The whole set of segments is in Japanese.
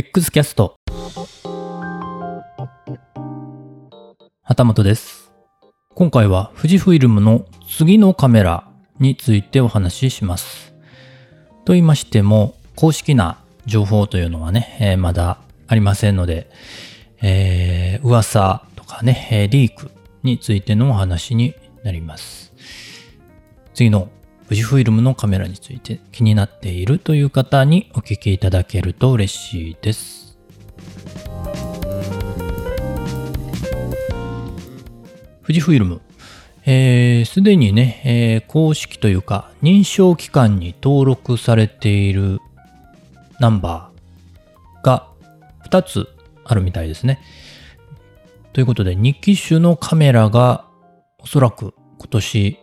X キャスト旗本です。今回は富士フイルムの次のカメラについてお話しします。と言いましても、公式な情報というのはね、えーまだありませんので、えー噂とかね、リークについてのお話になります。次の富士フイルムのカメラについて気になっているという方にお聞きいただけると嬉しいです。富士フイルム。えーすでにね、えー公式というか認証機関に登録されているナンバーが2つあるみたいですね。ということで2機種のカメラがおそらく今年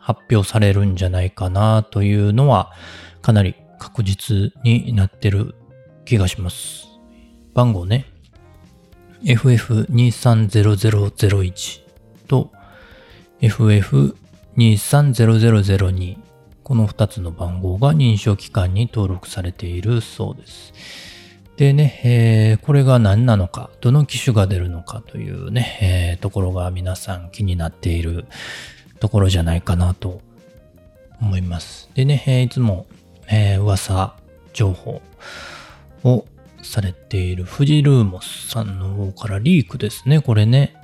発表されるんじゃないかなというのはかなり確実になってる気がします。番号ね。FF230001 と FF230002 この2つの番号が認証機関に登録されているそうです。でね、えーこれが何なのか、どの機種が出るのかというね、えーところが皆さん気になっているところじゃないかなと思います。でね、えいつも、えー噂、情報をされているフジルーモスさんの方からリークですね、これね。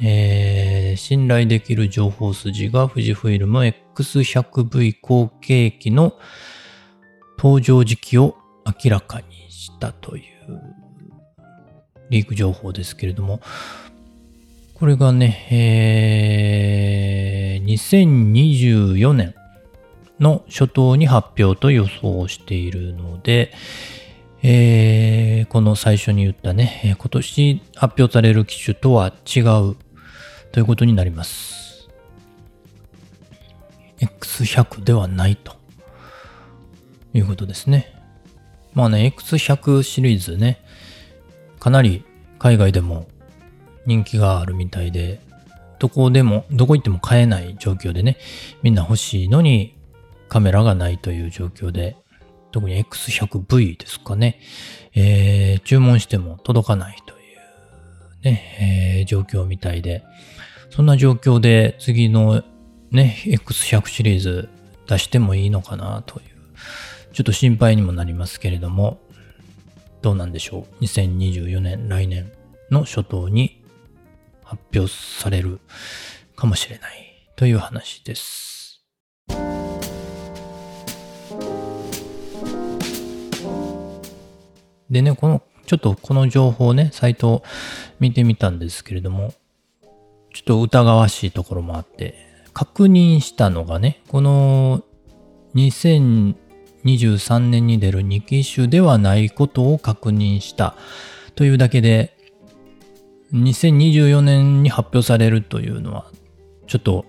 えー信頼できる情報筋が富士フイルム X100V 後継機の登場時期を明らかにしたというリーク情報ですけれども、これがね、えー2024年の初頭に発表と予想しているので、えーこの最初に言ったね、今年発表される機種とは違うということになります。X100 ではないということですね。まあね、X100 シリーズね、かなり海外でも人気があるみたいで、どこでも、どこ行っても買えない状況でね、みんな欲しいのにカメラがないという状況で、特に X100V ですかね、えー注文しても届かないというね、えー状況みたいで、そんな状況で次のね、X100 シリーズ出してもいいのかなという、ちょっと心配にもなりますけれども、どうなんでしょう。2024年、来年の初頭に発表されるかもしれないという話です。でね、この、ちょっとこの情報ね、サイトを見てみたんですけれども、ちょっと疑わしいところもあって、確認したのがね、この2023年に出る2機種ではないことを確認したというだけで、2024年に発表されるというのは、ちょっと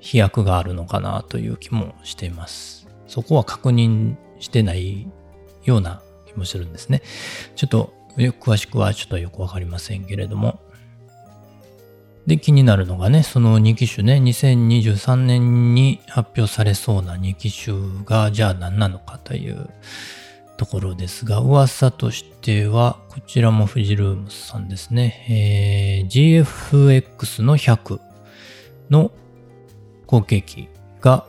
飛躍があるのかなという気もしています。そこは確認してないような気もするんですね。ちょっと詳しくはちょっとよくわかりませんけれども。で、気になるのがね、その2機種ね、2023年に発表されそうな2機種が、じゃあ何なのかというところですが、噂としては、こちらもフジルームさんですね、えー GFX の100の後継機が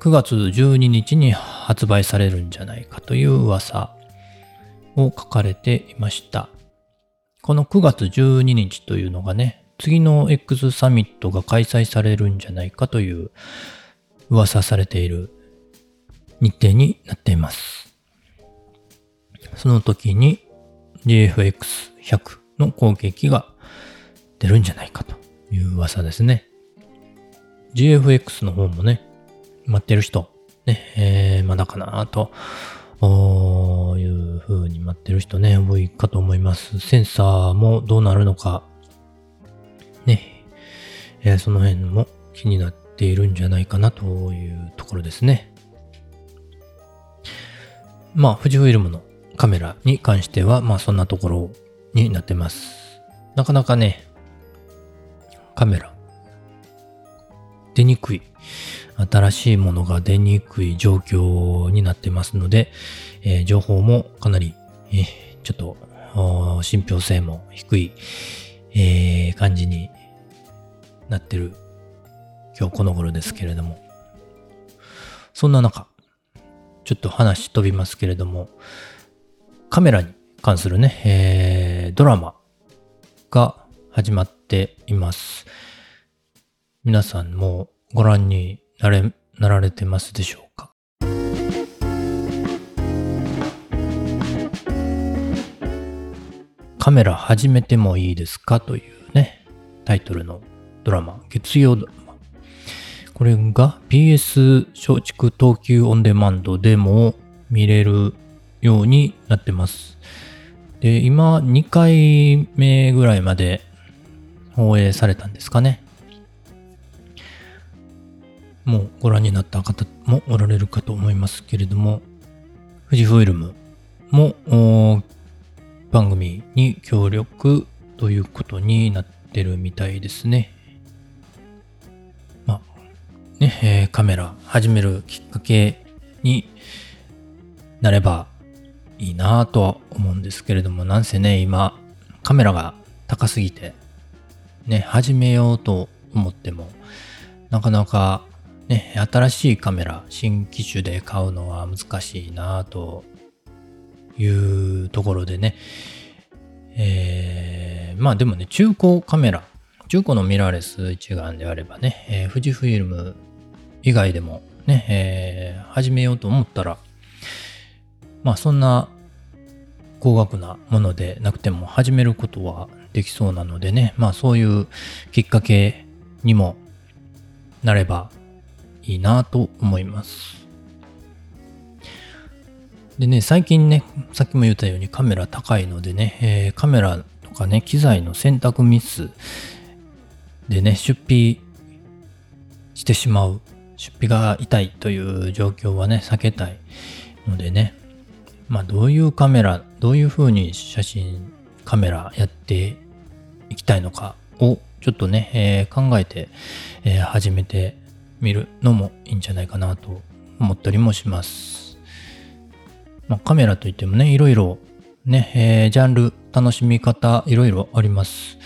9月12日に発売されるんじゃないかという噂を書かれていました。この9月12日というのがね、次の X サミットが開催されるんじゃないかという噂されている日程になっています。その時に GFX100 の後継機が出るんじゃないかという噂ですね。GFX の方もね、待ってる人、ね、えー、まだかなと、おいう風に待ってる人ね、多いかと思います。センサーもどうなるのか、ね、えーその辺も気になっているんじゃないかなというところですね。まあ、富士フイルムのカメラに関しては、まあそんなところになってます。なかなかね、カメラ、出にくい。新しいものが出にくい状況になってますので、えー情報もかなりえちょっと、信憑性も低い、えー、感じになってる今日この頃ですけれども。そんな中、ちょっと話飛びますけれども、カメラに関するね、えー、ドラマが始まっています。皆さんもご覧になれ、なられてますでしょうか？カメラ始めてもいいですか？というね、タイトルのドラマ、月曜ドラマ。これが PS 松竹東急オンデマンドでも見れるようになってます。で、今2回目ぐらいまで放映されたんですかね。もうご覧になった方もおられるかと思いますけれども、富士フイルムも番組に協力ということになってるみたいですね。まあ、ね、え、カメラ始めるきっかけになればいいなぁとは思うんですけれども、なんせね、今、カメラが高すぎて、ね、始めようと思っても、なかなかね、新しいカメラ、新機種で買うのは難しいなぁというところでね、えー、まあでもね、中古カメラ、中古のミラーレス一眼であればね、えー、富士フィルム以外でもね、えー、始めようと思ったら、まあそんな高額なものでなくても始めることはできそうなのでね、まあそういうきっかけにもなればいいなと思います。でね、最近ね、さっきも言ったようにカメラ高いのでね、えー、カメラとかね、機材の選択ミスでね、出費してしまう、出費が痛いという状況はね、避けたいのでね、まあどういうカメラ、どういう風に写真、カメラやっていきたいのかをちょっとね、えー、考えて、えー、始めて見るのもいいんじゃないかなと思ったりもします。まあ、カメラといってもね、いろいろね、えー、ジャンル、楽しみ方、いろいろあります。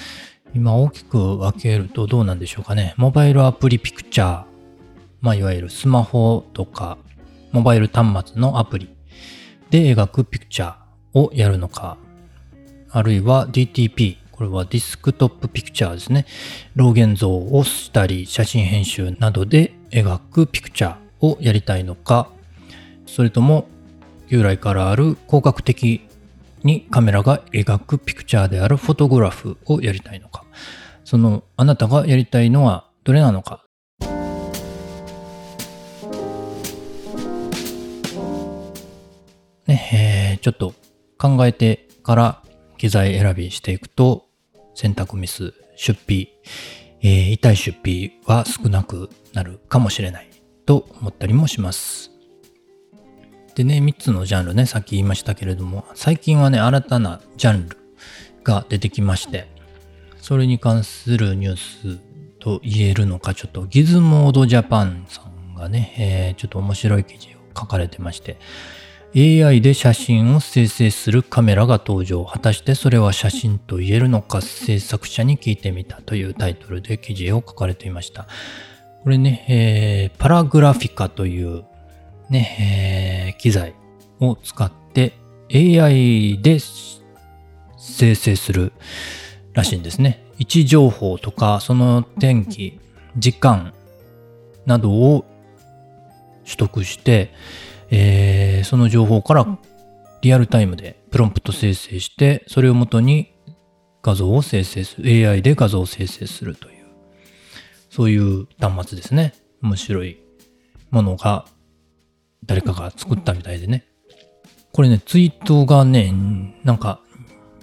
今大きく分けるとどうなんでしょうかね。モバイルアプリピクチャー、まあ、いわゆるスマホとか、モバイル端末のアプリで描くピクチャーをやるのか、あるいは DTP、これはディスクトップピクチャーですね。老現像をしたり、写真編集などで描くピクチャーをやりたいのか、それとも従来からある広角的にカメラが描くピクチャーであるフォトグラフをやりたいのか、そのあなたがやりたいのはどれなのか。ね、えー、ちょっと考えてから機材選びしていくと選択ミス、出費、えー、痛い出費は少なくなるかもしれないと思ったりもします。でね、3つのジャンルね、さっき言いましたけれども、最近はね、新たなジャンルが出てきまして、それに関するニュースと言えるのか、ちょっとギズモードジャパンさんがね、えー、ちょっと面白い記事を書かれてまして、AI で写真を生成するカメラが登場。果たしてそれは写真と言えるのか？制作者に聞いてみたというタイトルで記事を書かれていました。これね、えー、パラグラフィカというね、えー、機材を使って AI で生成するらしいんですね。位置情報とかその天気、時間などを取得して、えー、その情報からリアルタイムでプロンプト生成して、それをもとに画像を生成する、AI で画像を生成するという、そういう端末ですね。面白いものが誰かが作ったみたいでね。これね、ツイートがね、なんか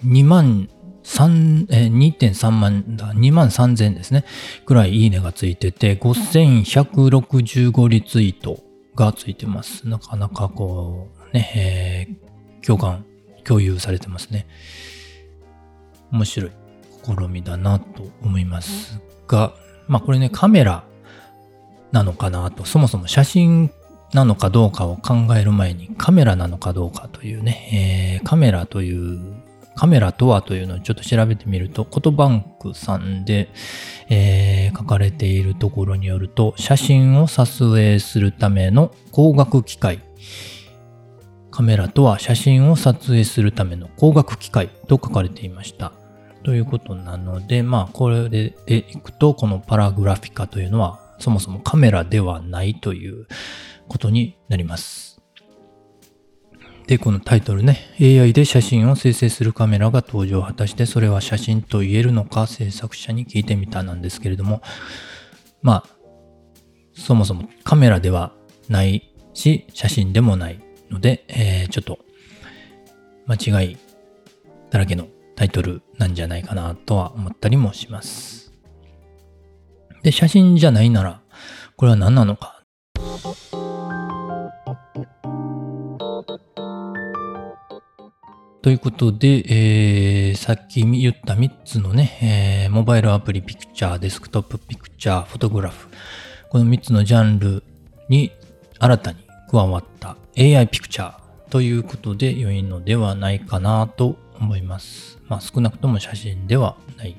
2万3、え2.3万だ、2万3000ですね。くらいいいねがついてて、5165リツイートがついてます。なかなかこう、ね、えー、共感、共有されてますね。面白い試みだなと思いますが、まあこれね、カメラなのかなと、そもそも写真なのかどうかを考える前にカメラなのかどうかというね、えー、カメラというカメラとはというのをちょっと調べてみると、コトバンクさんで、えー、書かれているところによると、写真を撮影するための光学機械。カメラとは写真を撮影するための光学機械と書かれていました。ということなので、まあ、これでいくと、このパラグラフィカというのは、そもそもカメラではないということになります。で、このタイトルね、AI で写真を生成するカメラが登場。果たしてそれは写真と言えるのか制作者に聞いてみたなんですけれども、まあ、そもそもカメラではないし、写真でもないので、えー、ちょっと間違いだらけのタイトルなんじゃないかなとは思ったりもします。で、写真じゃないなら、これは何なのかということで、えー、さっき言った3つのね、えー、モバイルアプリピクチャー、デスクトップピクチャー、フォトグラフ。この3つのジャンルに新たに加わった AI ピクチャーということで良いのではないかなと思います。まあ少なくとも写真ではない。と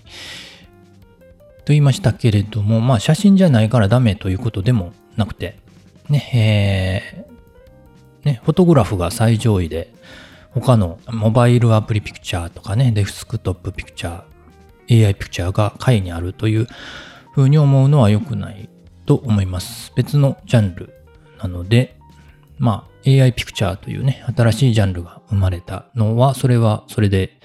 言いましたけれども、まあ写真じゃないからダメということでもなくて、ね、えー、ね、フォトグラフが最上位で、他のモバイルアプリピクチャーとかね、デスクトップピクチャー、AI ピクチャーが下位にあるというふうに思うのは良くないと思います。別のジャンルなので、まあ AI ピクチャーというね、新しいジャンルが生まれたのは、それはそれで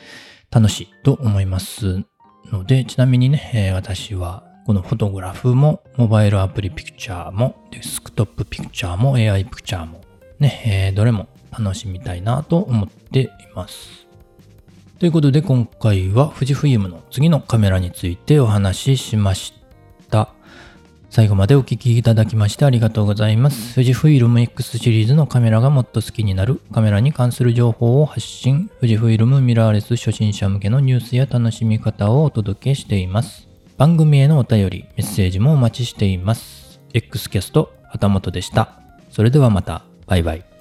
楽しいと思いますので、ちなみにね、えー、私はこのフォトグラフもモバイルアプリピクチャーもデスクトップピクチャーも AI ピクチャーもね、えー、どれも楽しみたいなと思っています。ということで今回は富士フイルムの次のカメラについてお話ししました。最後までお聴きいただきましてありがとうございます。富士フイルム X シリーズのカメラがもっと好きになるカメラに関する情報を発信、富士フイルムミラーレス初心者向けのニュースや楽しみ方をお届けしています。番組へのお便り、メッセージもお待ちしています。X キャスト、旗本でした。それではまた、バイバイ。